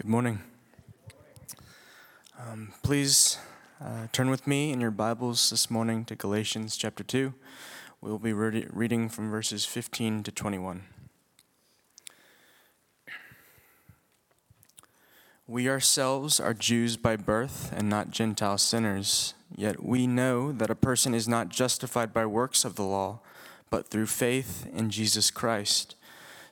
Good morning. Um, please uh, turn with me in your Bibles this morning to Galatians chapter 2. We'll be re- reading from verses 15 to 21. We ourselves are Jews by birth and not Gentile sinners, yet we know that a person is not justified by works of the law, but through faith in Jesus Christ.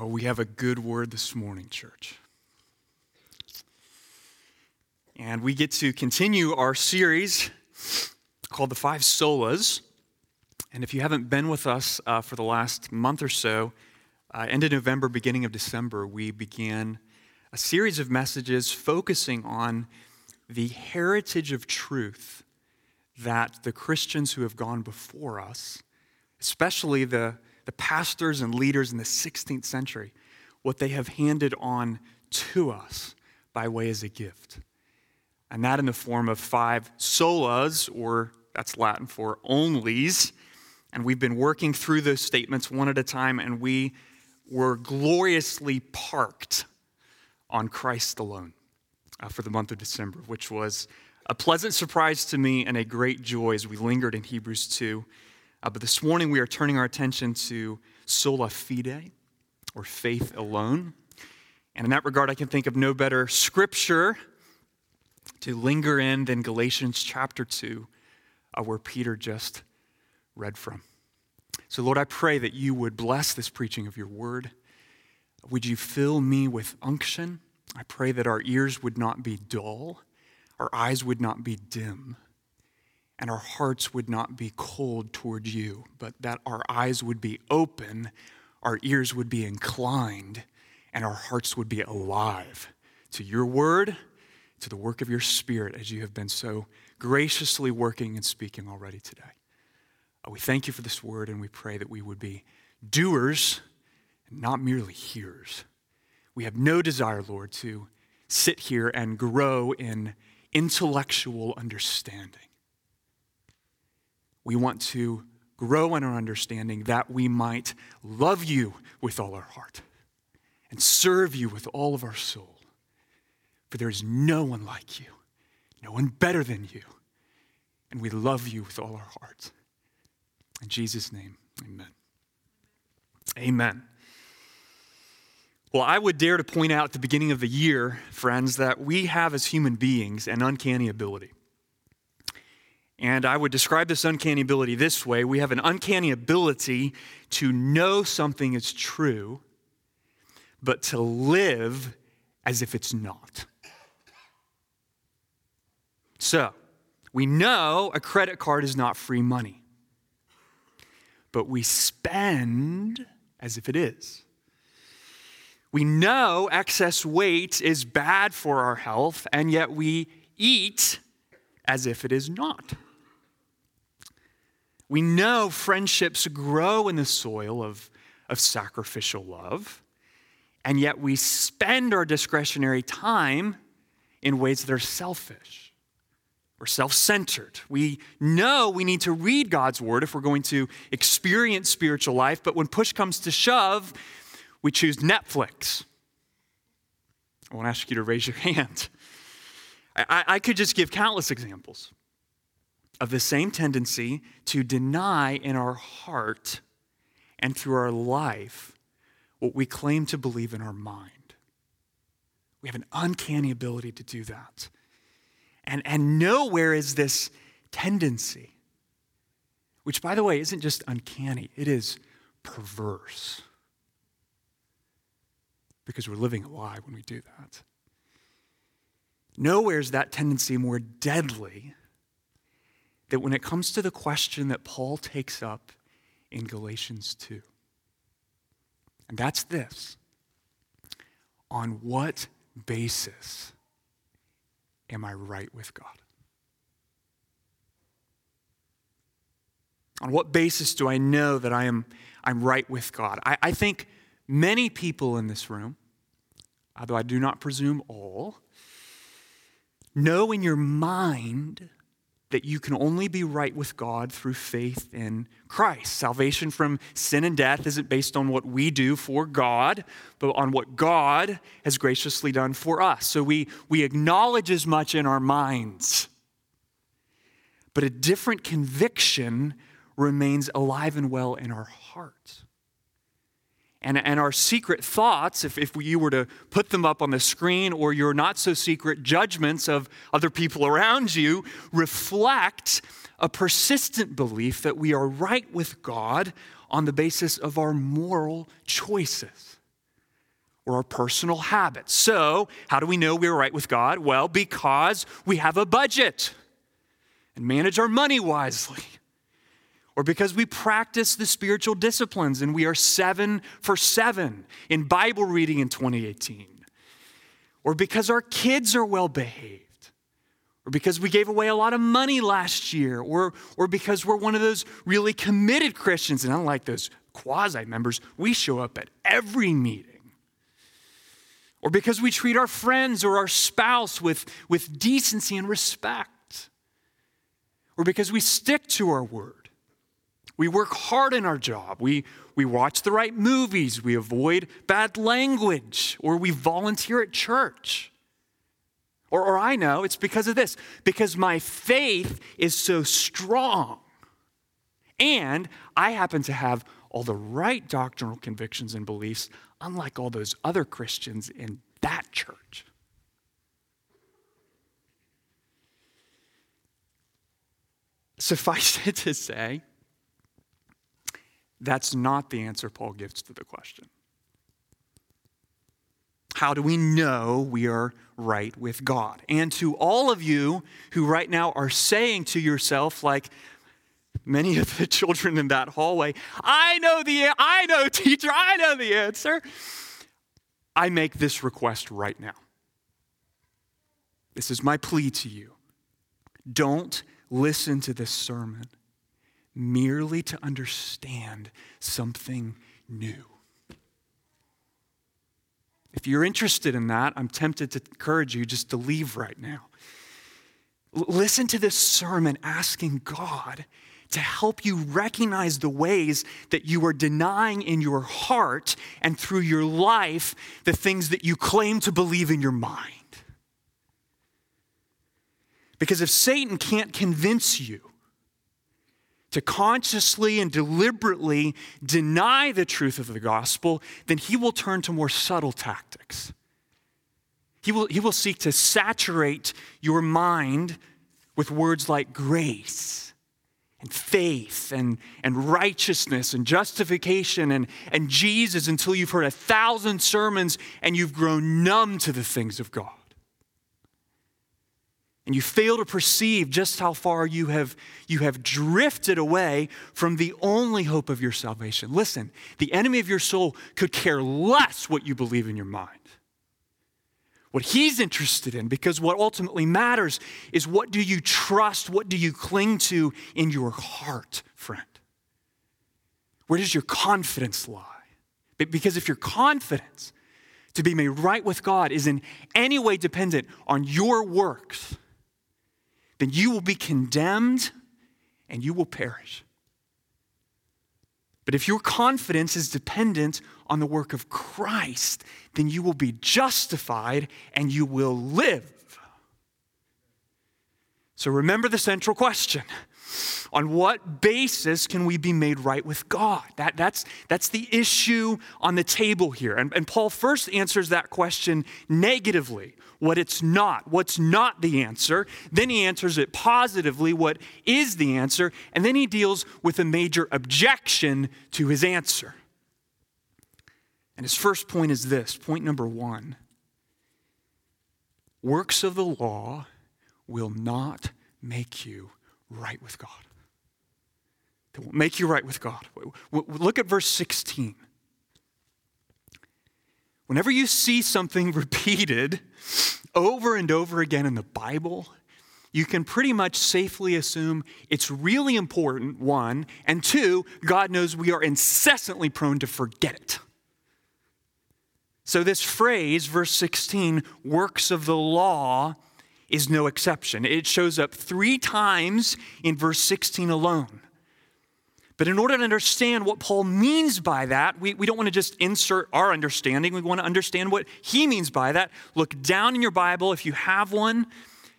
Oh, we have a good word this morning, church. And we get to continue our series called The Five Solas. And if you haven't been with us uh, for the last month or so, uh, end of November, beginning of December, we began a series of messages focusing on the heritage of truth that the Christians who have gone before us, especially the the pastors and leaders in the 16th century, what they have handed on to us by way as a gift. And that in the form of five solas, or that's Latin for onlys. And we've been working through those statements one at a time, and we were gloriously parked on Christ alone uh, for the month of December, which was a pleasant surprise to me and a great joy as we lingered in Hebrews 2 uh, but this morning we are turning our attention to sola fide, or faith alone. And in that regard, I can think of no better scripture to linger in than Galatians chapter 2, uh, where Peter just read from. So, Lord, I pray that you would bless this preaching of your word. Would you fill me with unction? I pray that our ears would not be dull, our eyes would not be dim and our hearts would not be cold toward you, but that our eyes would be open, our ears would be inclined, and our hearts would be alive to your word, to the work of your spirit, as you have been so graciously working and speaking already today. Uh, we thank you for this word, and we pray that we would be doers and not merely hearers. We have no desire, Lord, to sit here and grow in intellectual understanding. We want to grow in our understanding that we might love you with all our heart and serve you with all of our soul. For there is no one like you, no one better than you. And we love you with all our hearts. In Jesus' name, amen. Amen. Well, I would dare to point out at the beginning of the year, friends, that we have as human beings an uncanny ability. And I would describe this uncanny ability this way we have an uncanny ability to know something is true, but to live as if it's not. So, we know a credit card is not free money, but we spend as if it is. We know excess weight is bad for our health, and yet we eat as if it is not. We know friendships grow in the soil of, of sacrificial love, and yet we spend our discretionary time in ways that are selfish or self centered. We know we need to read God's word if we're going to experience spiritual life, but when push comes to shove, we choose Netflix. I won't ask you to raise your hand. I, I could just give countless examples of the same tendency to deny in our heart and through our life what we claim to believe in our mind. We have an uncanny ability to do that. And, and nowhere is this tendency, which, by the way, isn't just uncanny, it is perverse. Because we're living a lie when we do that. Nowhere is that tendency more deadly that when it comes to the question that Paul takes up in Galatians 2. And that's this On what basis am I right with God? On what basis do I know that I am I'm right with God? I, I think many people in this room, although I do not presume all, know in your mind that you can only be right with God through faith in Christ. Salvation from sin and death isn't based on what we do for God, but on what God has graciously done for us. So we, we acknowledge as much in our minds, but a different conviction remains alive and well in our hearts. And, and our secret thoughts, if, if you were to put them up on the screen, or your not so secret judgments of other people around you, reflect a persistent belief that we are right with God on the basis of our moral choices or our personal habits. So, how do we know we're right with God? Well, because we have a budget and manage our money wisely or because we practice the spiritual disciplines and we are seven for seven in Bible reading in 2018, or because our kids are well behaved, or because we gave away a lot of money last year, or, or because we're one of those really committed Christians, and unlike those quasi members, we show up at every meeting. Or because we treat our friends or our spouse with, with decency and respect. Or because we stick to our word we work hard in our job. We, we watch the right movies. We avoid bad language. Or we volunteer at church. Or, or I know it's because of this because my faith is so strong. And I happen to have all the right doctrinal convictions and beliefs, unlike all those other Christians in that church. Suffice it to say, that's not the answer Paul gives to the question. How do we know we are right with God? And to all of you who right now are saying to yourself, like many of the children in that hallway, I know the I know teacher, I know the answer. I make this request right now. This is my plea to you. Don't listen to this sermon merely to understand something new. If you're interested in that, I'm tempted to encourage you just to leave right now. L- listen to this sermon asking God to help you recognize the ways that you are denying in your heart and through your life the things that you claim to believe in your mind. Because if Satan can't convince you to consciously and deliberately deny the truth of the gospel, then he will turn to more subtle tactics. He will, he will seek to saturate your mind with words like grace and faith and, and righteousness and justification and, and Jesus until you've heard a thousand sermons and you've grown numb to the things of God and you fail to perceive just how far you have, you have drifted away from the only hope of your salvation. Listen, the enemy of your soul could care less what you believe in your mind. What he's interested in, because what ultimately matters is what do you trust, what do you cling to in your heart, friend? Where does your confidence lie? Because if your confidence to be made right with God is in any way dependent on your works, then you will be condemned and you will perish. But if your confidence is dependent on the work of Christ, then you will be justified and you will live. So remember the central question On what basis can we be made right with God? That, that's, that's the issue on the table here. And, and Paul first answers that question negatively, what it's not, what's not the answer. Then he answers it positively, what is the answer. And then he deals with a major objection to his answer. And his first point is this point number one works of the law will not make you right with God. They won't make you right with God. Look at verse 16. Whenever you see something repeated over and over again in the Bible, you can pretty much safely assume it's really important, one, and two, God knows we are incessantly prone to forget it. So, this phrase, verse 16, works of the law, is no exception. It shows up three times in verse 16 alone. But in order to understand what Paul means by that, we, we don't want to just insert our understanding. We want to understand what he means by that. Look down in your Bible, if you have one,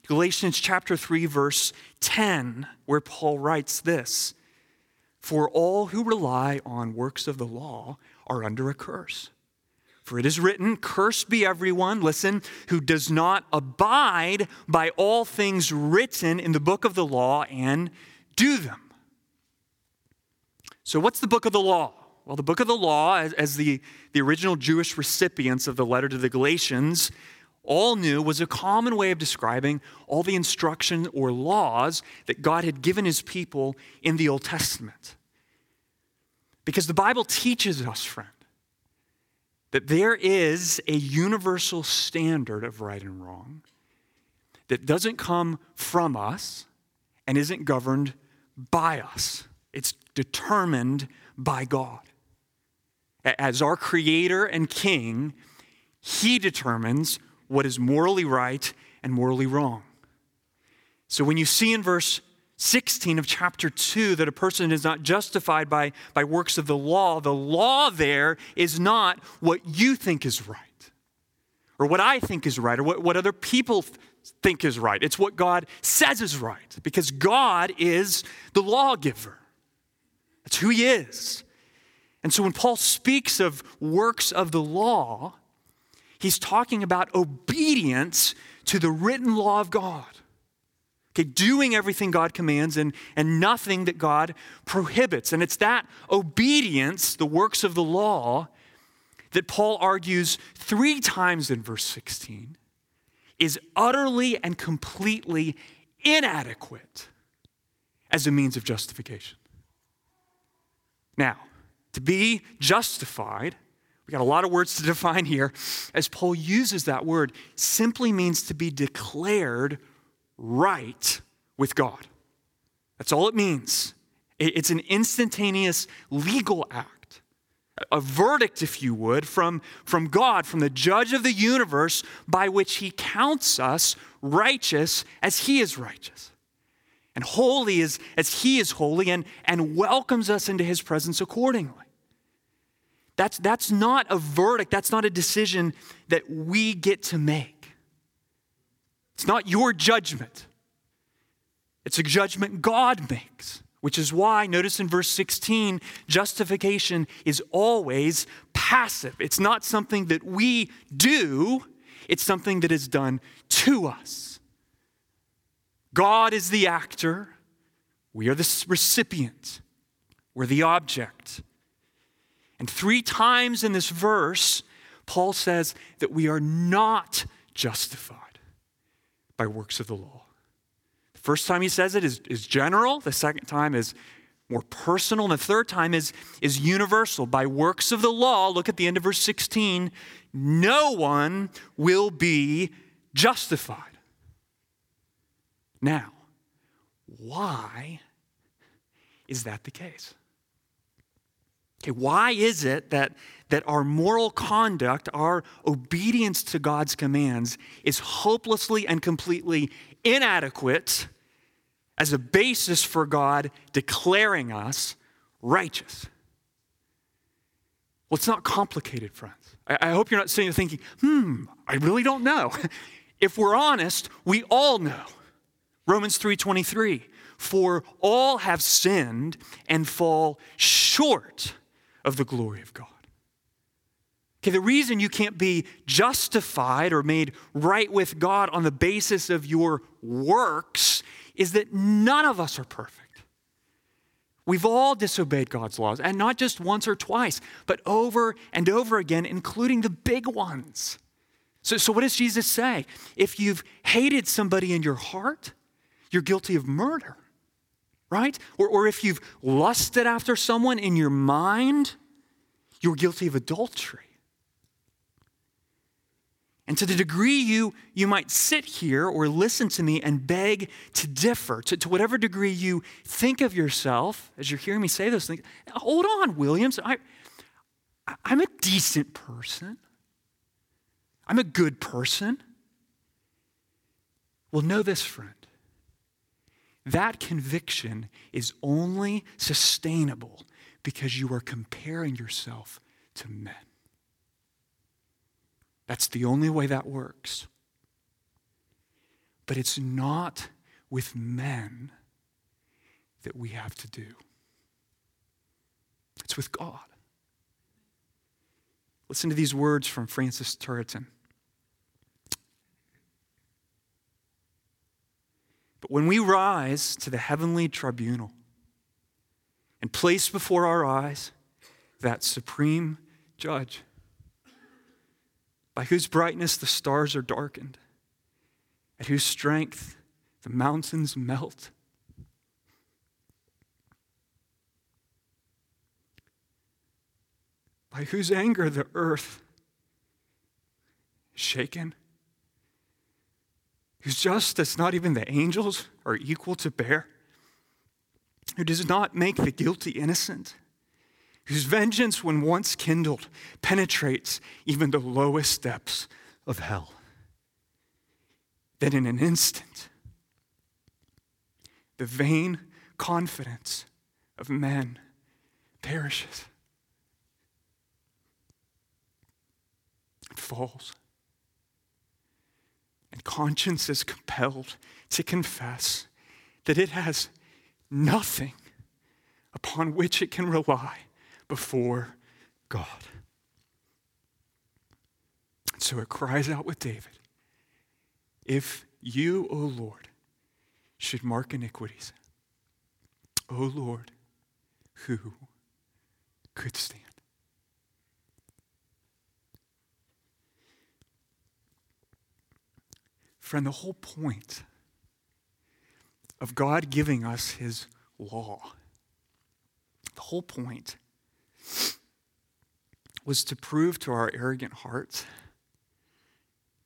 Galatians chapter 3, verse 10, where Paul writes this For all who rely on works of the law are under a curse. For it is written, Cursed be everyone, listen, who does not abide by all things written in the book of the law and do them. So, what's the book of the law? Well, the book of the law, as, the, the original Jewish recipients of the letter to the Galatians all knew, was a common way of describing all the instructions or laws that God had given his people in the Old Testament. Because the Bible teaches us, friend, that there is a universal standard of right and wrong that doesn't come from us and isn't governed by us. It's determined by God. As our creator and king, he determines what is morally right and morally wrong. So when you see in verse 16 of chapter 2 that a person is not justified by, by works of the law, the law there is not what you think is right, or what I think is right, or what, what other people think is right. It's what God says is right, because God is the lawgiver. That's who He is. And so when Paul speaks of works of the law, he's talking about obedience to the written law of God. Okay, doing everything God commands and, and nothing that God prohibits. And it's that obedience, the works of the law, that Paul argues three times in verse 16 is utterly and completely inadequate as a means of justification. Now, to be justified, we got a lot of words to define here, as Paul uses that word, simply means to be declared right with God. That's all it means. It's an instantaneous legal act, a verdict, if you would, from, from God, from the judge of the universe, by which he counts us righteous as he is righteous, and holy as, as he is holy, and, and welcomes us into his presence accordingly. That's, that's not a verdict, that's not a decision that we get to make. It's not your judgment, it's a judgment God makes, which is why, notice in verse 16, justification is always passive. It's not something that we do, it's something that is done to us. God is the actor, we are the recipient, we're the object. And three times in this verse, Paul says that we are not justified by works of the law. The first time he says it is, is general, the second time is more personal, and the third time is, is universal. By works of the law, look at the end of verse 16, no one will be justified. Now, why is that the case? Okay, why is it that, that our moral conduct, our obedience to God's commands, is hopelessly and completely inadequate as a basis for God declaring us righteous? Well, it's not complicated, friends. I, I hope you're not sitting there thinking, hmm, I really don't know. if we're honest, we all know. Romans 3:23 For all have sinned and fall short of the glory of God. Okay, the reason you can't be justified or made right with God on the basis of your works is that none of us are perfect. We've all disobeyed God's laws, and not just once or twice, but over and over again, including the big ones. So, so what does Jesus say? If you've hated somebody in your heart, you're guilty of murder, right? Or, or if you've lusted after someone in your mind, you're guilty of adultery. And to the degree you, you might sit here or listen to me and beg to differ, to, to whatever degree you think of yourself as you're hearing me say those things, hold on, Williams. I, I'm a decent person. I'm a good person. Well, know this, friend. That conviction is only sustainable because you are comparing yourself to men. That's the only way that works. But it's not with men that we have to do, it's with God. Listen to these words from Francis Turretin. But when we rise to the heavenly tribunal and place before our eyes that supreme judge, by whose brightness the stars are darkened, at whose strength the mountains melt. By whose anger the earth is shaken, whose justice not even the angels are equal to bear, who does not make the guilty innocent whose vengeance, when once kindled, penetrates even the lowest depths of hell. That in an instant, the vain confidence of men perishes. It falls. And conscience is compelled to confess that it has nothing upon which it can rely before God. And so it cries out with David If you, O Lord, should mark iniquities, O Lord, who could stand? Friend, the whole point of God giving us his law, the whole point was to prove to our arrogant hearts,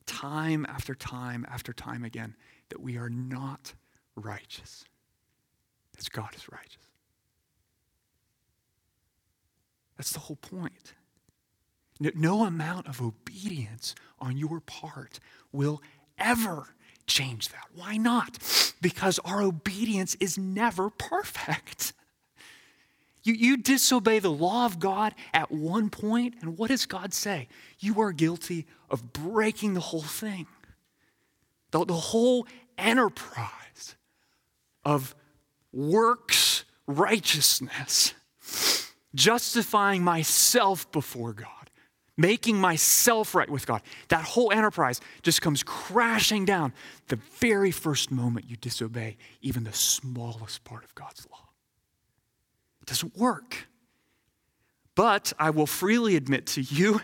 time after time after time again, that we are not righteous, as God is righteous. That's the whole point. No amount of obedience on your part will ever change that. Why not? Because our obedience is never perfect. You, you disobey the law of God at one point, and what does God say? You are guilty of breaking the whole thing. The, the whole enterprise of works righteousness, justifying myself before God, making myself right with God. That whole enterprise just comes crashing down the very first moment you disobey even the smallest part of God's law. It doesn't work. But I will freely admit to you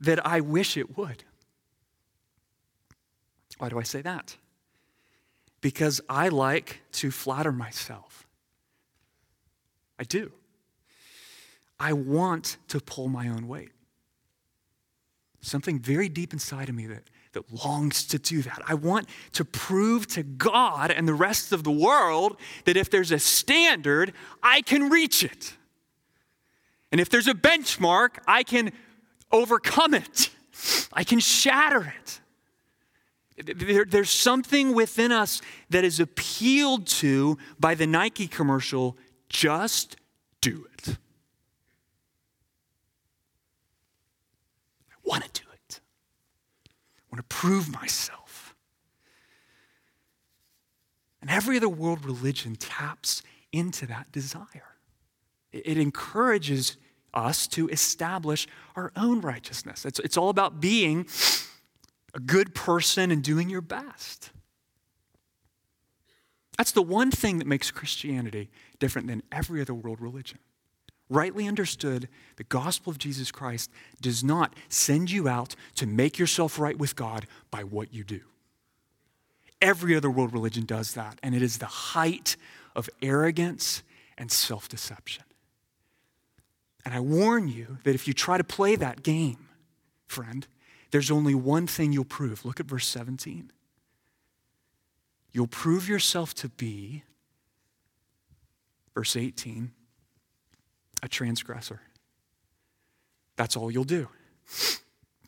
that I wish it would. Why do I say that? Because I like to flatter myself. I do. I want to pull my own weight. Something very deep inside of me that that longs to do that. I want to prove to God and the rest of the world that if there's a standard, I can reach it. And if there's a benchmark, I can overcome it, I can shatter it. There, there's something within us that is appealed to by the Nike commercial just do it. Want to do it? want to prove myself. And every other world religion taps into that desire. It encourages us to establish our own righteousness. It's, it's all about being a good person and doing your best. That's the one thing that makes Christianity different than every other world religion. Rightly understood, the gospel of Jesus Christ does not send you out to make yourself right with God by what you do. Every other world religion does that, and it is the height of arrogance and self deception. And I warn you that if you try to play that game, friend, there's only one thing you'll prove. Look at verse 17. You'll prove yourself to be, verse 18, a transgressor. That's all you'll do.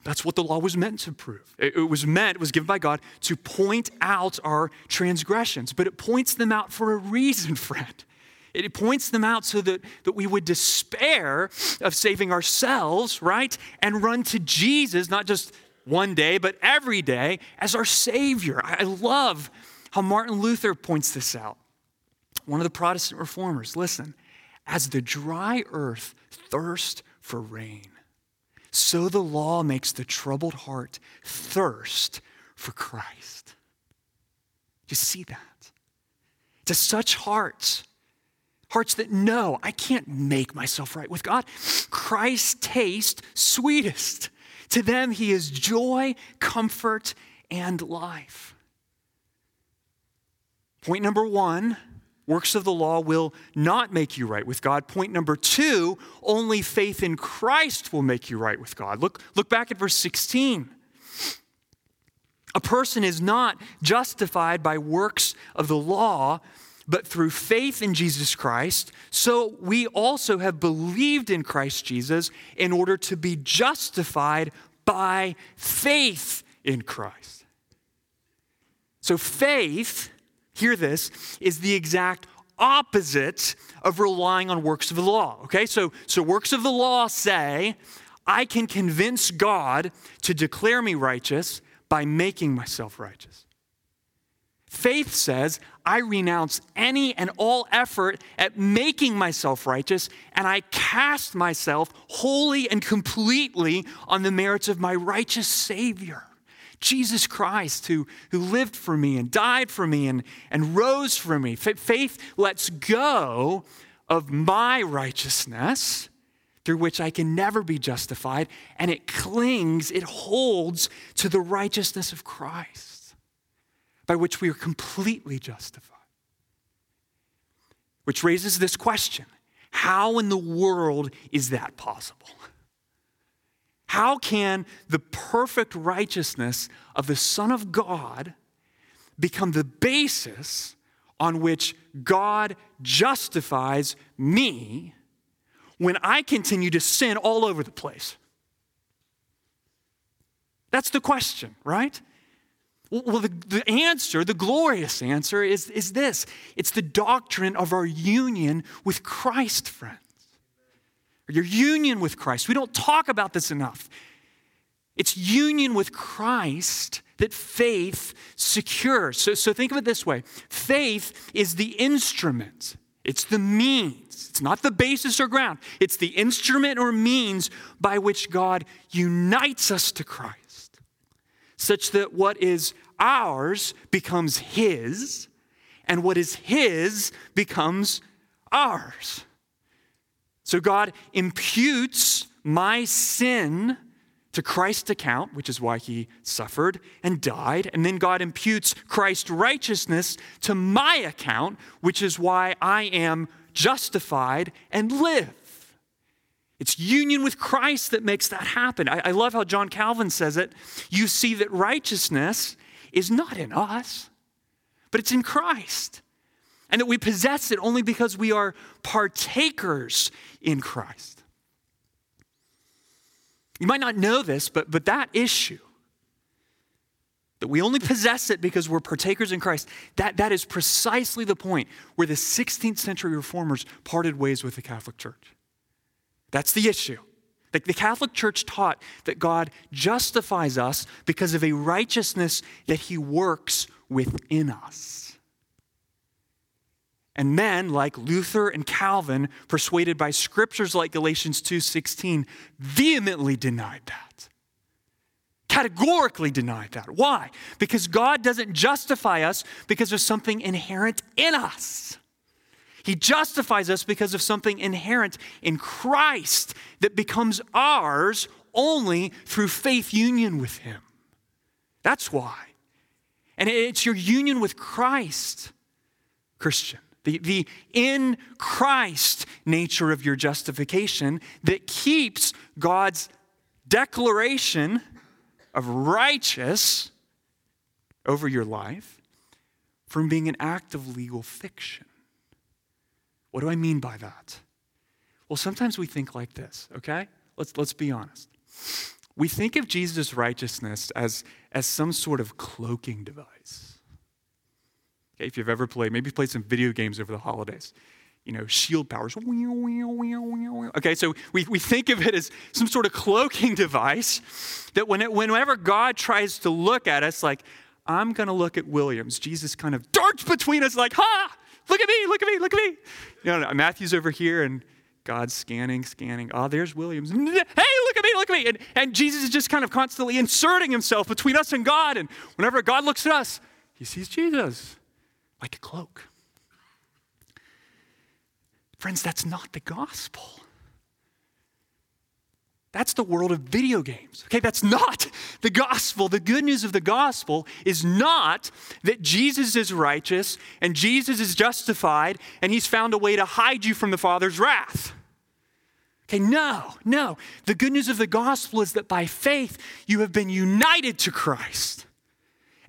That's what the law was meant to prove. It was meant, it was given by God to point out our transgressions, but it points them out for a reason, friend. It points them out so that, that we would despair of saving ourselves, right? And run to Jesus, not just one day, but every day, as our Savior. I love how Martin Luther points this out. One of the Protestant reformers, listen, as the dry earth thirsts for rain, so the law makes the troubled heart thirst for Christ. You see that? To such hearts, hearts that know I can't make myself right with God, Christ tastes sweetest. To them, he is joy, comfort, and life. Point number one works of the law will not make you right with God. Point number two only faith in Christ will make you right with God. Look, look back at verse 16. A person is not justified by works of the law, but through faith in Jesus Christ. So we also have believed in Christ Jesus in order to be justified by faith in Christ. So faith hear this, is the exact opposite of relying on works of the law. Okay, so, so works of the law say, I can convince God to declare me righteous by making myself righteous. Faith says, I renounce any and all effort at making myself righteous, and I cast myself wholly and completely on the merits of my righteous Savior. Jesus Christ who, who lived for me and died for me and, and rose for me. Faith lets go of my righteousness through which I can never be justified, and it clings, it holds to the righteousness of Christ, by which we are completely justified. Which raises this question how in the world is that possible? How can the perfect righteousness of the Son of God become the basis on which God justifies me when I continue to sin all over the place? That's the question, right? Well, the, the answer, the glorious answer, is, is this it's the doctrine of our union with Christ, friend your union with Christ. We don't talk about this enough. It's union with Christ that faith secures. So, so think of it this way faith is the instrument, it's the means. It's not the basis or ground. It's the instrument or means by which God unites us to Christ, such that what is ours becomes His, and what is His becomes ours. So God imputes my sin to Christ's account, which is why he suffered and died. And then God imputes Christ's righteousness to my account, which is why I am justified and live. It's union with Christ that makes that happen. I, I, love how John Calvin says it. You see that righteousness is not in us, but it's in Christ and that we possess it only because we are partakers in Christ. You might not know this, but, but that issue, that we only possess it because we're partakers in Christ, that, that is precisely the point where the 16th century reformers parted ways with the Catholic Church. That's the issue. The, the Catholic Church taught that God justifies us because of a righteousness that he works within us. And men like Luther and Calvin, persuaded by scriptures like Galatians 2:16, vehemently denied that. Categorically denied that. Why? Because God doesn't justify us because of something inherent in us. He justifies us because of something inherent in Christ that becomes ours only through faith union with Him. That's why. And it's your union with Christ, Christian, the, the in Christ nature of your justification that keeps God's declaration of righteous over your life from being an act of legal fiction. What do I mean by that? Well, sometimes we think like this, okay? Let's, let's be honest. We think of Jesus' righteousness as, as some sort of cloaking device. Okay, if you've ever played, maybe played some video games over the holidays, you know, shield powers. Okay, so we, we think of it as some sort of cloaking device that when it, whenever God tries to look at us, like, I'm going to look at Williams, Jesus kind of darts between us, like, ha, look at me, look at me, look at me. You know, Matthew's over here and God's scanning, scanning. Oh, there's Williams. Hey, look at me, look at me. And, and Jesus is just kind of constantly inserting himself between us and God. And whenever God looks at us, he sees Jesus like a cloak. Friends, that's not the gospel. That's the world of video games. Okay, that's not the gospel. The good news of the gospel is not that Jesus is righteous and Jesus is justified and he's found a way to hide you from the Father's wrath. Okay, no, no. The good news of the gospel is that by faith you have been united to Christ.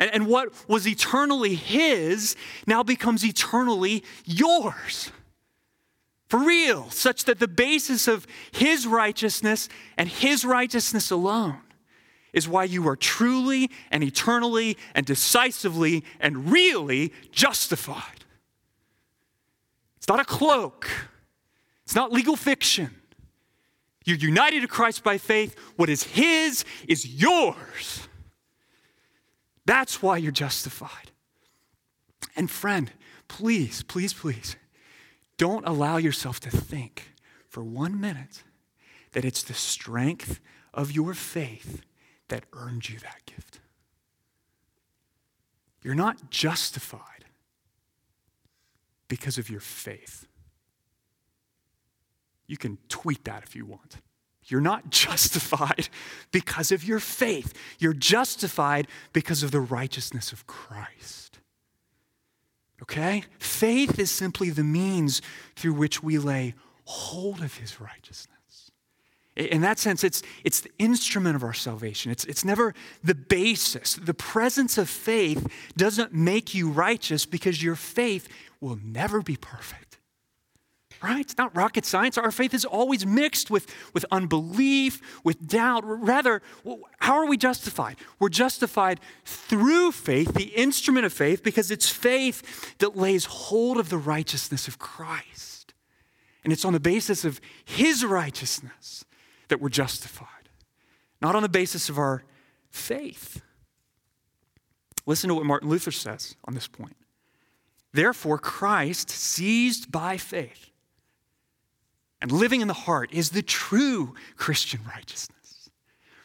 And, and what was eternally his now becomes eternally yours for real, such that the basis of his righteousness and his righteousness alone is why you are truly and eternally and decisively and really justified. It's not a cloak, it's not legal fiction. You're united to Christ by faith. What is his is yours. That's why you're justified. And friend, please, please, please don't allow yourself to think for one minute that it's the strength of your faith that earned you that gift. You're not justified because of your faith. You can tweet that if you want. You're not justified because of your faith. You're justified because of the righteousness of Christ. Okay? Faith is simply the means through which we lay hold of his righteousness. In that sense, it's, it's the instrument of our salvation. It's, it's never the basis. The presence of faith doesn't make you righteous because your faith will never be perfect right? It's not rocket science. Our faith is always mixed with, with unbelief, with doubt. Rather, how are we justified? We're justified through faith, the instrument of faith, because it's faith that lays hold of the righteousness of Christ. And it's on the basis of his righteousness that we're justified, not on the basis of our faith. Listen to what Martin Luther says on this point. Therefore, Christ, seized by faith, and living in the heart is the true Christian righteousness,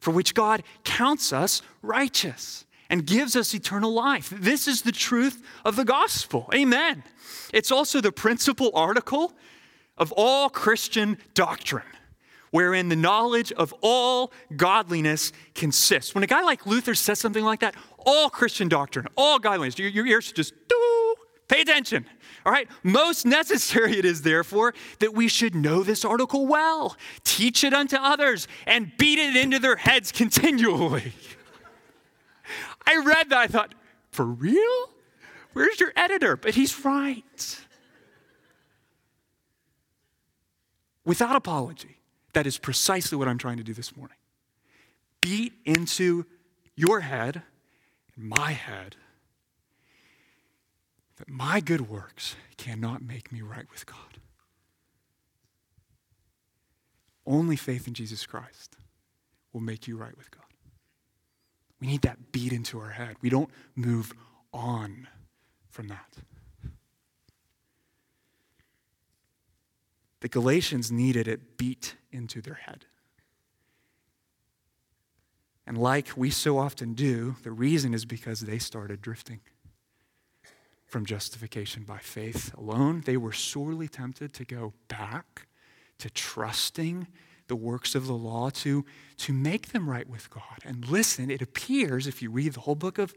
for which God counts us righteous and gives us eternal life. This is the truth of the gospel. Amen. It's also the principal article of all Christian doctrine, wherein the knowledge of all godliness consists. When a guy like Luther says something like that, all Christian doctrine, all godliness, your, your ears should just doo, pay attention. All right, most necessary it is, therefore, that we should know this article well, teach it unto others, and beat it into their heads continually. I read that, I thought, for real? Where's your editor? But he's right. Without apology, that is precisely what I'm trying to do this morning. Beat into your head, my head, that my good works cannot make me right with God. Only faith in Jesus Christ will make you right with God. We need that beat into our head. We don't move on from that. The Galatians needed it beat into their head. And like we so often do, the reason is because they started drifting from justification by faith alone. They were sorely tempted to go back to trusting the works of the law to, to make them right with God. And listen, it appears, if you read the whole book of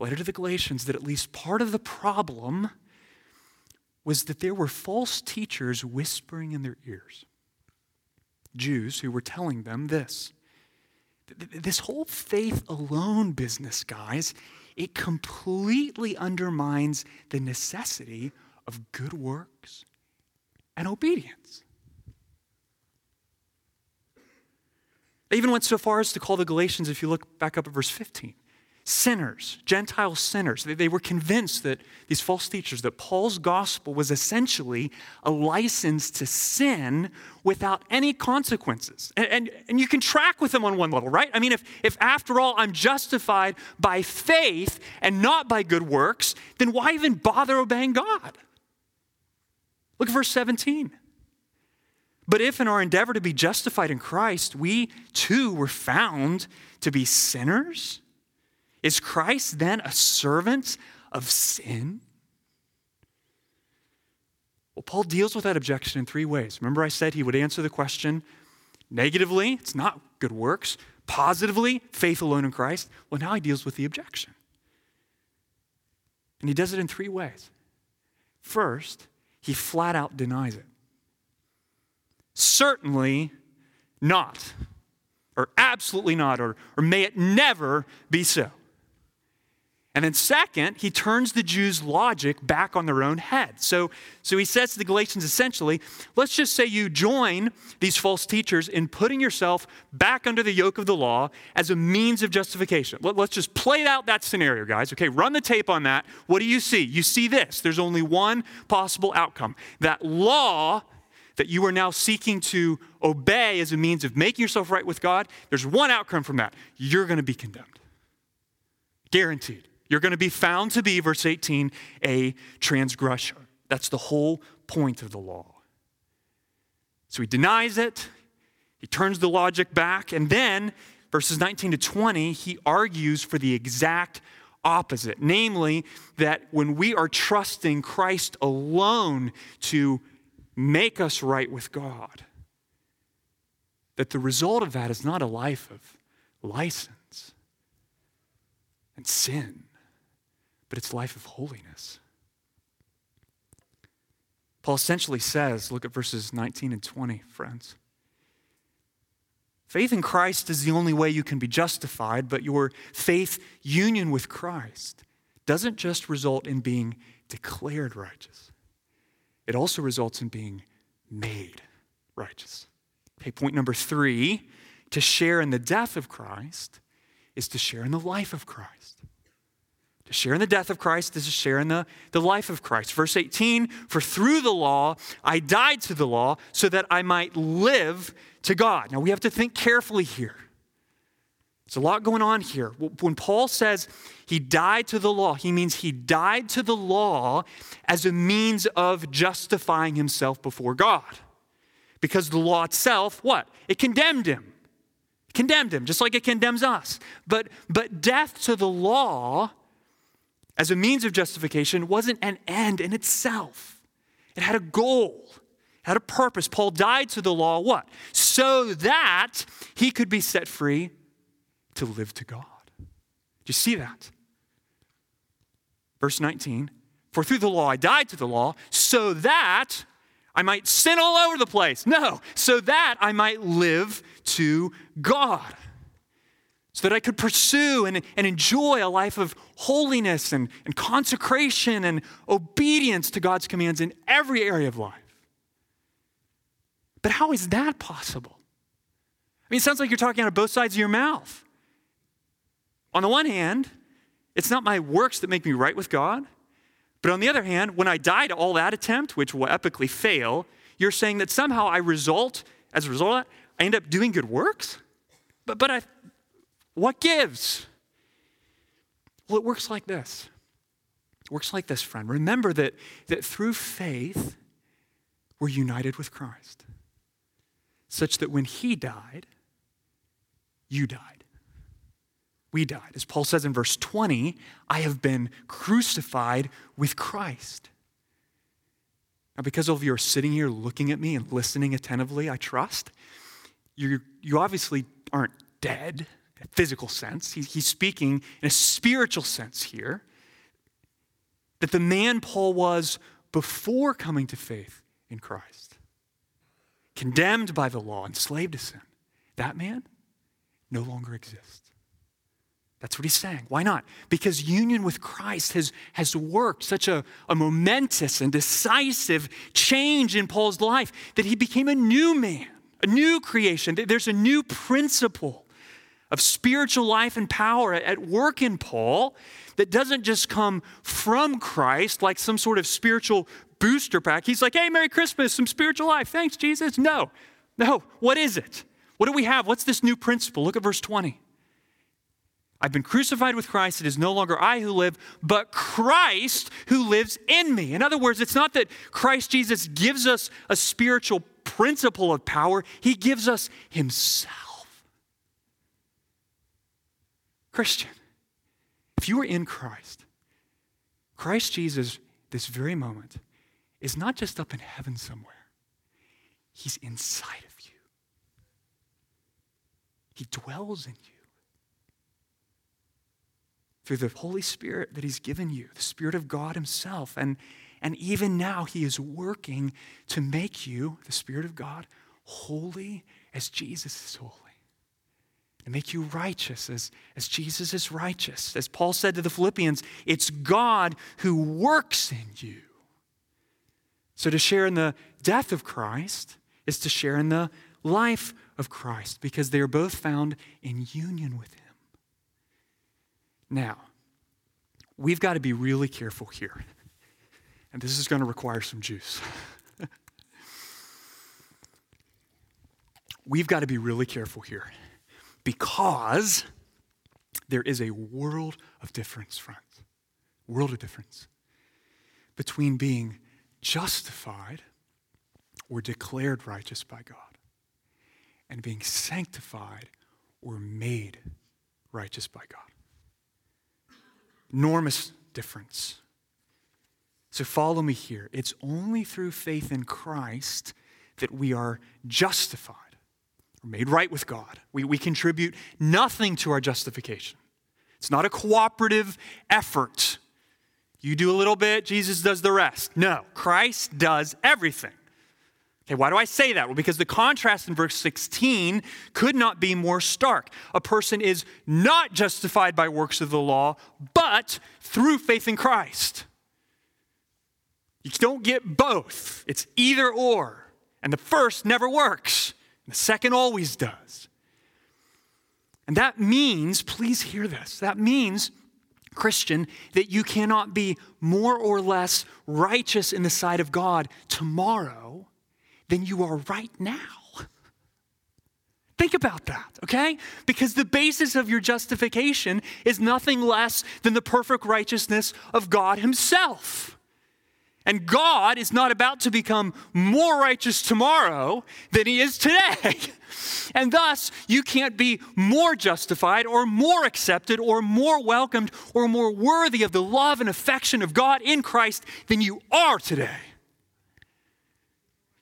letter to the Galatians, that at least part of the problem was that there were false teachers whispering in their ears. Jews who were telling them this. This whole faith alone business, guys, it completely undermines the necessity of good works and obedience. They even went so far as to call the Galatians, if you look back up at verse 15, sinners, Gentile sinners. They, they, were convinced that these false teachers, that Paul's gospel was essentially a license to sin without any consequences. And, and, and you can track with them on one level, right? I mean, if, if after all I'm justified by faith and not by good works, then why even bother obeying God? Look at verse 17. But if in our endeavor to be justified in Christ, we too were found to be sinners, is Christ then a servant of sin? Well, Paul deals with that objection in three ways. Remember, I said he would answer the question negatively, it's not good works, positively, faith alone in Christ. Well, now he deals with the objection. And he does it in three ways. First, he flat out denies it. Certainly not, or absolutely not, or, or may it never be so. And then, second, he turns the Jews' logic back on their own head. So, so he says to the Galatians essentially, let's just say you join these false teachers in putting yourself back under the yoke of the law as a means of justification. Let, let's just play out that scenario, guys. Okay, run the tape on that. What do you see? You see this there's only one possible outcome. That law that you are now seeking to obey as a means of making yourself right with God, there's one outcome from that. You're going to be condemned. Guaranteed. You're going to be found to be, verse 18, a transgressor. That's the whole point of the law. So he denies it, he turns the logic back, and then, verses 19 to 20, he argues for the exact opposite namely, that when we are trusting Christ alone to make us right with God. That the result of that is not a life of license and sin, but it's life of holiness. Paul essentially says, look at verses 19 and 20, friends. Faith in Christ is the only way you can be justified, but your faith union with Christ doesn't just result in being declared righteous, it also results in being made righteous. Okay, point number three to share in the death of Christ is to share in the life of Christ. To share in the death of Christ is to share in the, the life of Christ. Verse 18 For through the law I died to the law so that I might live to God. Now we have to think carefully here. There's a lot going on here. When Paul says he died to the law, he means he died to the law as a means of justifying himself before God. Because the law itself, what? It condemned him. It condemned him, just like it condemns us. But, but death to the law as a means of justification wasn't an end in itself, it had a goal. It had a purpose. Paul died to the law, what? So that he could be set free to live to God. Do you see that? Verse 19 For through the law I died to the law, so that I might sin all over the place. No, so that I might live to God. So that I could pursue and, and enjoy a life of holiness and, and consecration and obedience to God's commands in every area of life. But how is that possible? I mean, it sounds like you're talking out of both sides of your mouth. On the one hand, it's not my works that make me right with God. But on the other hand, when I die to all that attempt, which will epically fail, you're saying that somehow I result, as a result of that, I end up doing good works? But, but I, what gives? Well, it works like this. It works like this, friend. Remember that, that through faith, we're united with Christ, such that when he died, you died. We died. As Paul says in verse 20, I have been crucified with Christ. Now, because of you are sitting here looking at me and listening attentively, I trust, you, you obviously aren't dead physical sense. He's speaking in a spiritual sense here. That the man Paul was before coming to faith in Christ, condemned by the law, enslaved to sin, that man no longer exists. That's what he's saying. Why not? Because union with Christ has, has worked such a, a momentous and decisive change in Paul's life that he became a new man, a new creation. There's a new principle of spiritual life and power at work in Paul that doesn't just come from Christ like some sort of spiritual booster pack. He's like, hey, Merry Christmas, some spiritual life. Thanks, Jesus. No, no. What is it? What do we have? What's this new principle? Look at verse 20. I've been crucified with Christ. It is no longer I who live, but Christ who lives in me. In other words, it's not that Christ Jesus gives us a spiritual principle of power, He gives us Himself. Christian, if you are in Christ, Christ Jesus, this very moment, is not just up in heaven somewhere, He's inside of you, He dwells in you through the Holy Spirit that He's given you, the Spirit of God Himself. And, and even now, He is working to make you, the Spirit of God, holy as Jesus is holy. To make you righteous as, as Jesus is righteous. As Paul said to the Philippians, it's God who works in you. So to share in the death of Christ is to share in the life of Christ because they are both found in union with Him. Now, we've got to be really careful here. And this is going to require some juice. we've got to be really careful here because there is a world of difference, friends. World of difference between being justified or declared righteous by God and being sanctified or made righteous by God enormous difference. So follow me here. It's only through faith in Christ that we are justified or made right with God. We, we contribute nothing to our justification. It's not a cooperative effort. You do a little bit, Jesus does the rest. No, Christ does everything. Okay, why do I say that? Well, because the contrast in verse 16 could not be more stark. A person is not justified by works of the law, but through faith in Christ. You don't get both, it's either or. And the first never works, the second always does. And that means, please hear this, that means, Christian, that you cannot be more or less righteous in the sight of God tomorrow than you are right now. Think about that, okay? Because the basis of your justification is nothing less than the perfect righteousness of God Himself. And God is not about to become more righteous tomorrow than He is today. And thus, you can't be more justified or more accepted or more welcomed or more worthy of the love and affection of God in Christ than you are today.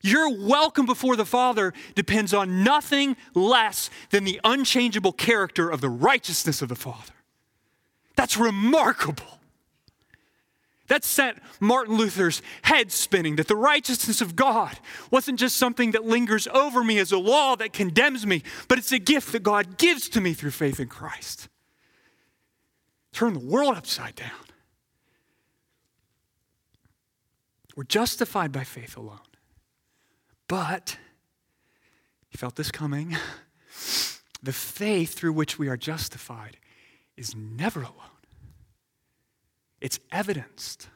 Your welcome before the Father depends on nothing less than the unchangeable character of the righteousness of the Father. That's remarkable. That sent Martin Luther's head spinning that the righteousness of God wasn't just something that lingers over me as a law that condemns me, but it's a gift that God gives to me through faith in Christ. Turn the world upside down. We're justified by faith alone. But, he felt this coming, the faith through which we are justified is never alone. It's evidenced,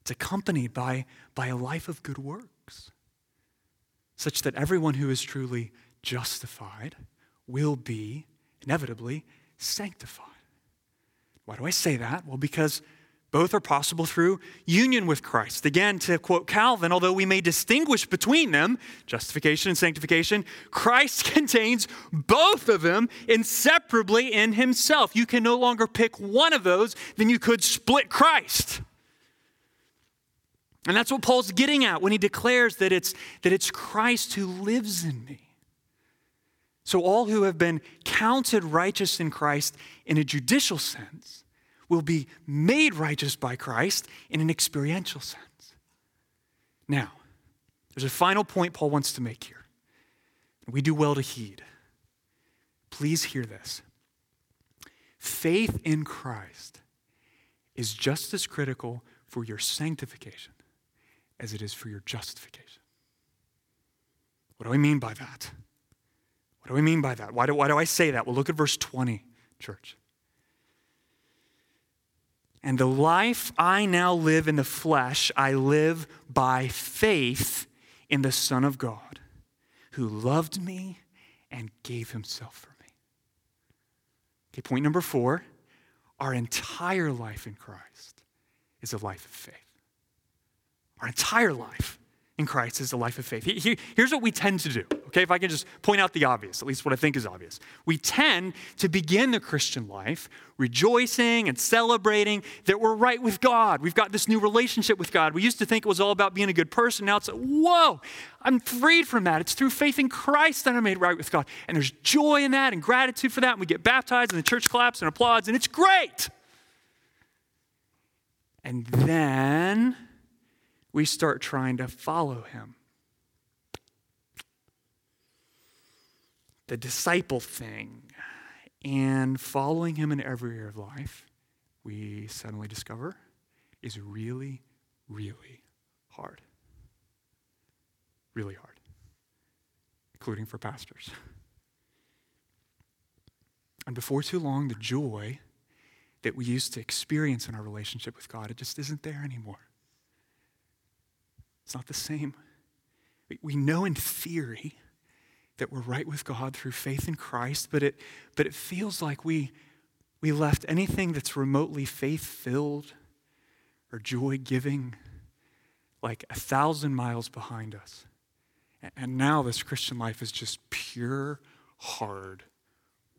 it's accompanied by, by a life of good works, such that everyone who is truly justified will be inevitably sanctified. Why do I say that? Well, because Both are possible through union with Christ. Again, to quote Calvin, although we may distinguish between them, justification and sanctification, Christ contains both of them inseparably in himself. You can no longer pick one of those, then you could split Christ. And that's what Paul's getting at when he declares that it's, that it's Christ who lives in me. So, all who have been counted righteous in Christ in a judicial sense will be made righteous by Christ in an experiential sense. Now, there's a final point Paul wants to make here. We do well to heed. Please hear this. Faith in Christ is just as critical for your sanctification as it is for your justification. What do I mean by that? What do I mean by that? Why do, why do I say that? Well, look at verse 20, church. And the life I now live in the flesh, I live by faith in the Son of God, who loved me and gave himself for me. Okay, point number four our entire life in Christ is a life of faith. Our entire life in Christ is a life of faith. Here's what we tend to do, okay? If I can just point out the obvious, at least what I think is obvious. We tend to begin the Christian life rejoicing and celebrating that we're right with God. We've got this new relationship with God. We used to think it was all about being a good person. Now it's, whoa, I'm freed from that. It's through faith in Christ that I'm made right with God. And there's joy in that and gratitude for that. And we get baptized and the church claps and applauds, and it's great. And then we start trying to follow him. The disciple thing and following him in every area of life, we suddenly discover is really, really hard. Really hard, including for pastors. And before too long, the joy that we used to experience in our relationship with God, it just isn't there anymore. It's not the same. We know in theory that we're right with God through faith in Christ, but it, but it feels like we, we left anything that's remotely faith filled or joy giving like a thousand miles behind us. And now this Christian life is just pure, hard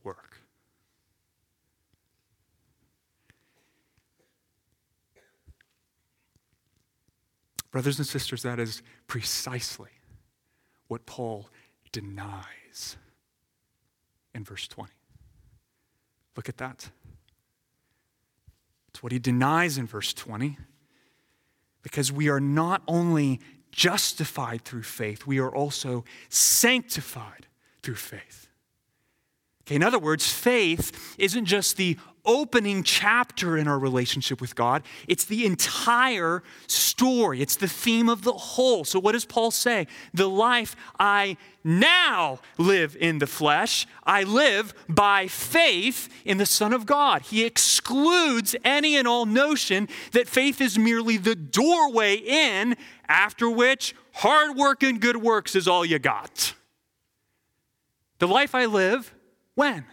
work. Brothers and sisters, that is precisely what Paul denies in verse 20. Look at that. It's what he denies in verse 20. Because we are not only justified through faith, we are also sanctified through faith. Okay, in other words, faith isn't just the opening chapter in our relationship with God, it's the entire story. It's the theme of the whole. So, what does Paul say? The life I now live in the flesh, I live by faith in the Son of God. He excludes any and all notion that faith is merely the doorway in, after which hard work and good works is all you got. The life I live, when?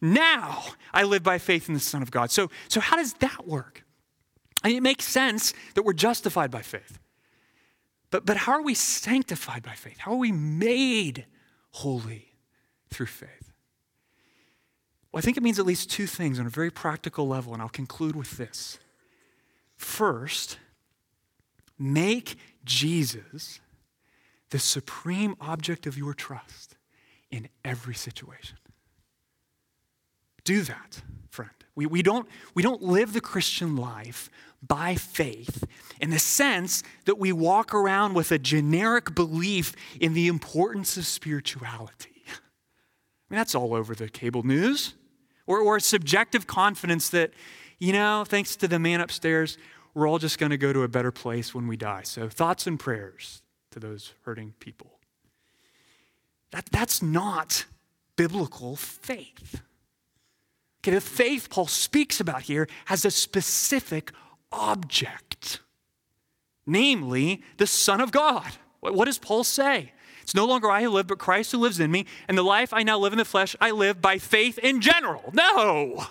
Now I live by faith in the Son of God. So, so how does that work? I mean, it makes sense that we're justified by faith. But, but how are we sanctified by faith? How are we made holy through faith? Well, I think it means at least two things on a very practical level, and I'll conclude with this. First, make Jesus the supreme object of your trust in every situation do that, friend. We, we, don't, we don't live the Christian life by faith in the sense that we walk around with a generic belief in the importance of spirituality. I mean, that's all over the cable news. Or, or subjective confidence that, you know, thanks to the man upstairs, we're all just going to go to a better place when we die. So, thoughts and prayers to those hurting people. That, that's not biblical faith. Okay, the faith Paul speaks about here has a specific object, namely the Son of God. What does Paul say? It's no longer I who live, but Christ who lives in me. And the life I now live in the flesh, I live by faith in general. No.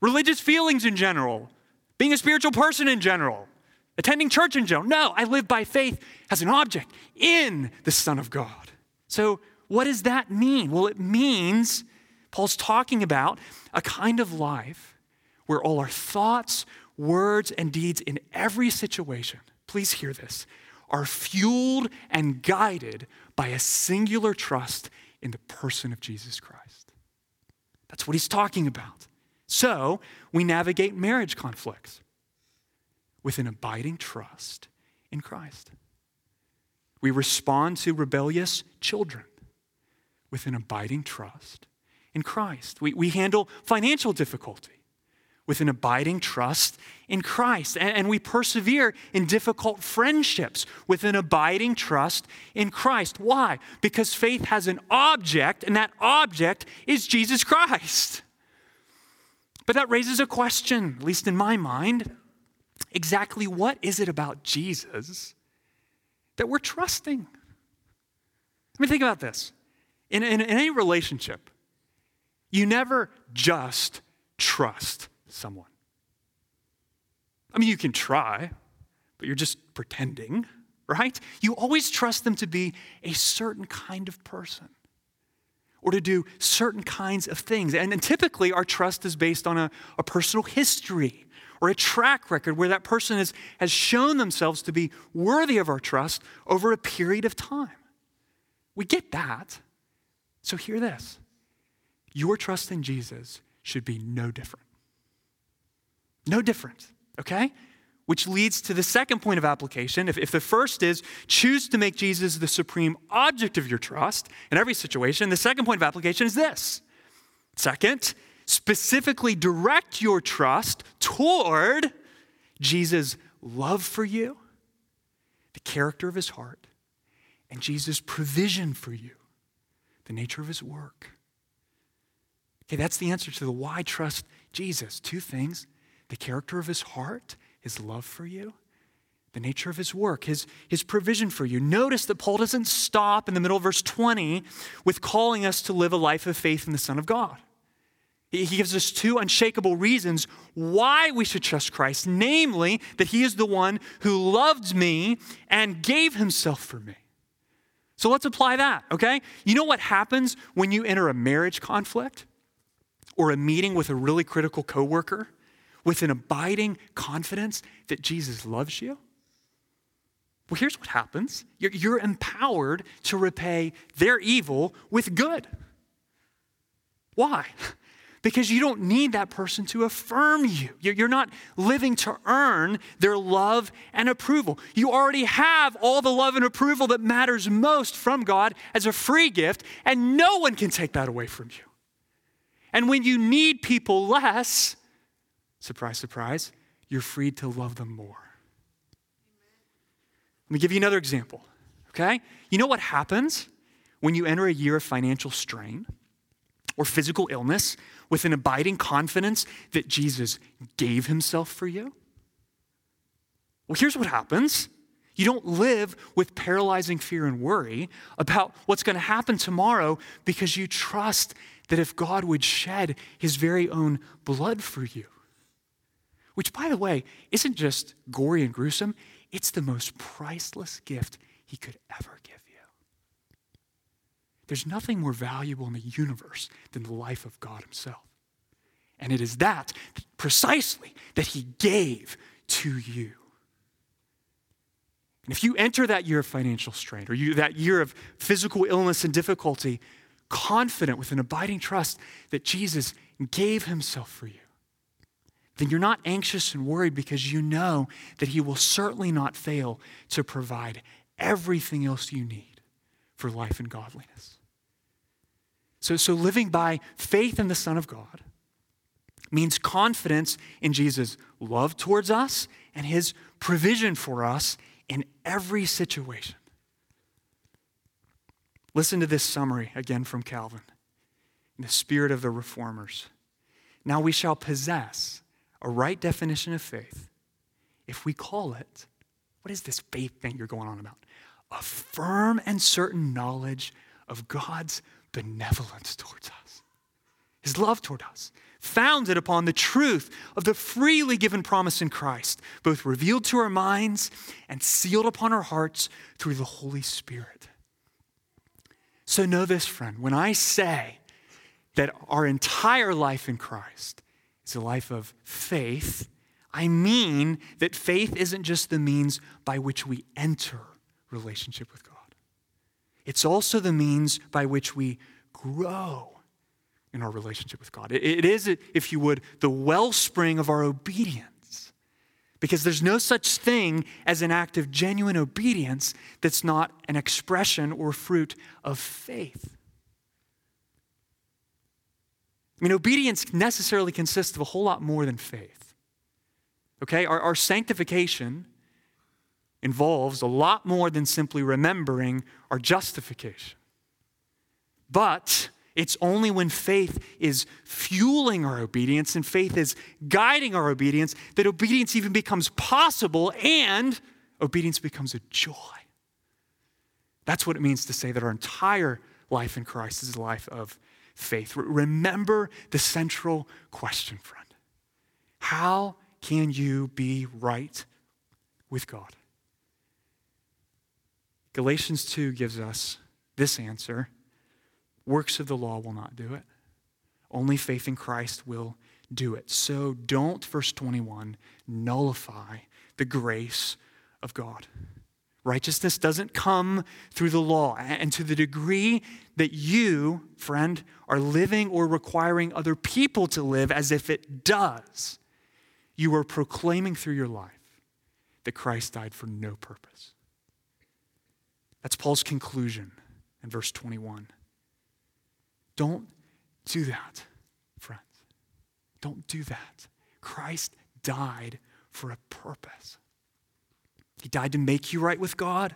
Religious feelings in general, being a spiritual person in general, attending church in general. No, I live by faith as an object in the Son of God. So, what does that mean? Well, it means Paul's talking about a kind of life where all our thoughts, words, and deeds in every situation, please hear this, are fueled and guided by a singular trust in the person of Jesus Christ. That's what he's talking about. So, we navigate marriage conflicts with an abiding trust in Christ. We respond to rebellious children with an abiding trust in Christ. We, we handle financial difficulty with an abiding trust in Christ. And, and, we persevere in difficult friendships with an abiding trust in Christ. Why? Because faith has an object, and that object is Jesus Christ. But that raises a question, at least in my mind. Exactly what is it about Jesus that we're trusting? I mean, think about this. In, in, in any relationship, you never just trust someone. I mean, you can try, but you're just pretending, right? You always trust them to be a certain kind of person or to do certain kinds of things. And, and typically, our trust is based on a, a personal history or a track record where that person has, has shown themselves to be worthy of our trust over a period of time. We get that. So, hear this your trust in Jesus should be no different. No different, okay? Which leads to the second point of application. If, if the first is choose to make Jesus the supreme object of your trust in every situation, the second point of application is this. Second, specifically direct your trust toward Jesus' love for you, the character of his heart, and Jesus' provision for you, the nature of his work. Okay, that's the answer to the why trust Jesus. Two things the character of his heart, his love for you, the nature of his work, his, his provision for you. Notice that Paul doesn't stop in the middle of verse 20 with calling us to live a life of faith in the Son of God. He gives us two unshakable reasons why we should trust Christ namely, that he is the one who loved me and gave himself for me. So let's apply that, okay? You know what happens when you enter a marriage conflict or a meeting with a really critical coworker? with an abiding confidence that Jesus loves you? Well, here's what happens you're, you're, empowered to repay their evil with good. Why? Because you don't need that person to affirm you. You're not living to earn their love and approval. You already have all the love and approval that matters most from God as a free gift, and no one can take that away from you. And when you need people less, surprise, surprise, you're free to love them more. Let me give you another example, okay? You know what happens when you enter a year of financial strain or physical illness with an abiding confidence that Jesus gave himself for you? Well, here's what happens. You don't live with paralyzing fear and worry about what's going to happen tomorrow because you trust that if God would shed his very own blood for you, which, by the way, isn't just gory and gruesome, it's the most priceless gift he could ever give you. There's nothing more valuable in the universe than the life of God himself. And it is that precisely that he gave to you. And if you enter that year of financial strain or you, that year of physical illness and difficulty, confident with an abiding trust that Jesus gave himself for you, then you're not anxious and worried because you know that He will certainly not fail to provide everything else you need for life and godliness. So, so living by faith in the Son of God means confidence in Jesus' love towards us and His provision for us in every situation. Listen to this summary again from Calvin in the spirit of the reformers. Now we shall possess a right definition of faith, if we call it, what is this faith thing you're going on about? A firm and certain knowledge of God's benevolence towards us, His love toward us, founded upon the truth of the freely given promise in Christ, both revealed to our minds and sealed upon our hearts through the Holy Spirit. So know this, friend, when I say that our entire life in Christ is a life of faith, I mean that faith isn't just the means by which we enter relationship with God. It's also the means by which we grow in our relationship with God. It is, if you would, the wellspring of our obedience. Because there's no such thing as an act of genuine obedience that's not an expression or fruit of faith. I mean, obedience necessarily consists of a whole lot more than faith. Okay? Our, our sanctification involves a lot more than simply remembering our justification. But it's only when faith is fueling our obedience and faith is guiding our obedience that obedience even becomes possible and obedience becomes a joy. That's what it means to say that our entire life in Christ is a life of faith. Remember the central question, friend. How can you be right with God? Galatians 2 gives us this answer Works of the law will not do it. Only faith in Christ will do it. So don't, verse 21, nullify the grace of God. Righteousness doesn't come through the law. And to the degree that you, friend, are living or requiring other people to live as if it does, you are proclaiming through your life that Christ died for no purpose. That's Paul's conclusion in verse 21. Don't do that, friends. Don't do that. Christ died for a purpose. He died to make you right with God.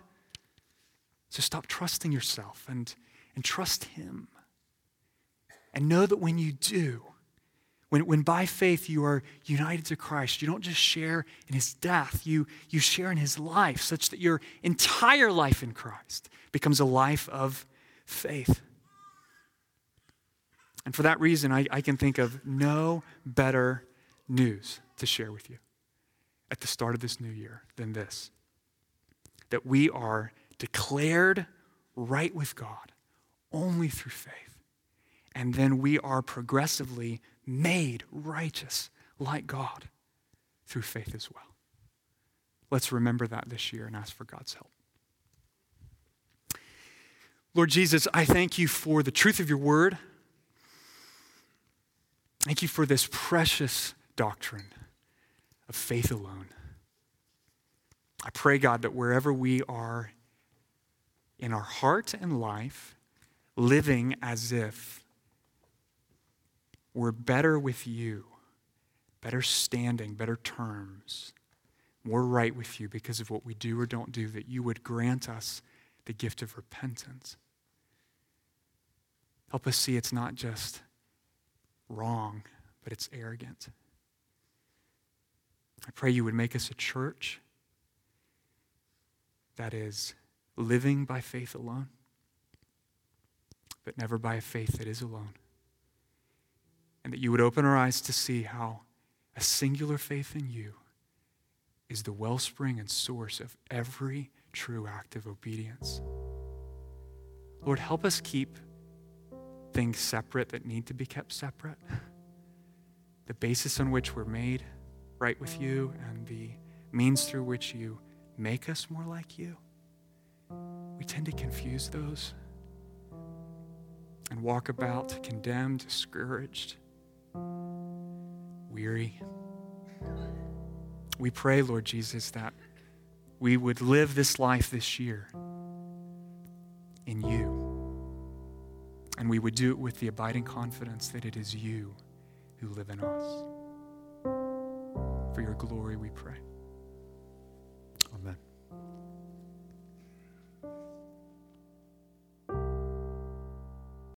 So stop trusting yourself and, and trust Him. And know that when you do, when, when by faith you are united to Christ, you don't just share in his death, you, you share in his life, such that your entire life in Christ becomes a life of faith. And for that reason, I, I can think of no better news to share with you at the start of this new year than this that we are declared right with God only through faith. And then we are progressively made righteous like God through faith as well. Let's remember that this year and ask for God's help. Lord Jesus, I thank you for the truth of your word. Thank you for this precious doctrine of faith alone. I pray, God, that wherever we are in our heart and life, living as if we're better with you, better standing, better terms, more right with you because of what we do or don't do, that you would grant us the gift of repentance. Help us see it's not just wrong, but it's arrogant. I pray you would make us a church that is living by faith alone, but never by a faith that is alone. And that you would open our eyes to see how a singular faith in you is the wellspring and source of every true act of obedience. Lord, help us keep things separate that need to be kept separate. The basis on which we're made right with you and the means through which you make us more like you. We tend to confuse those and walk about condemned, discouraged, weary. We pray, Lord Jesus, that we would live this life this year in you. And we would do it with the abiding confidence that it is you who live in us. For your glory, we pray. Amen.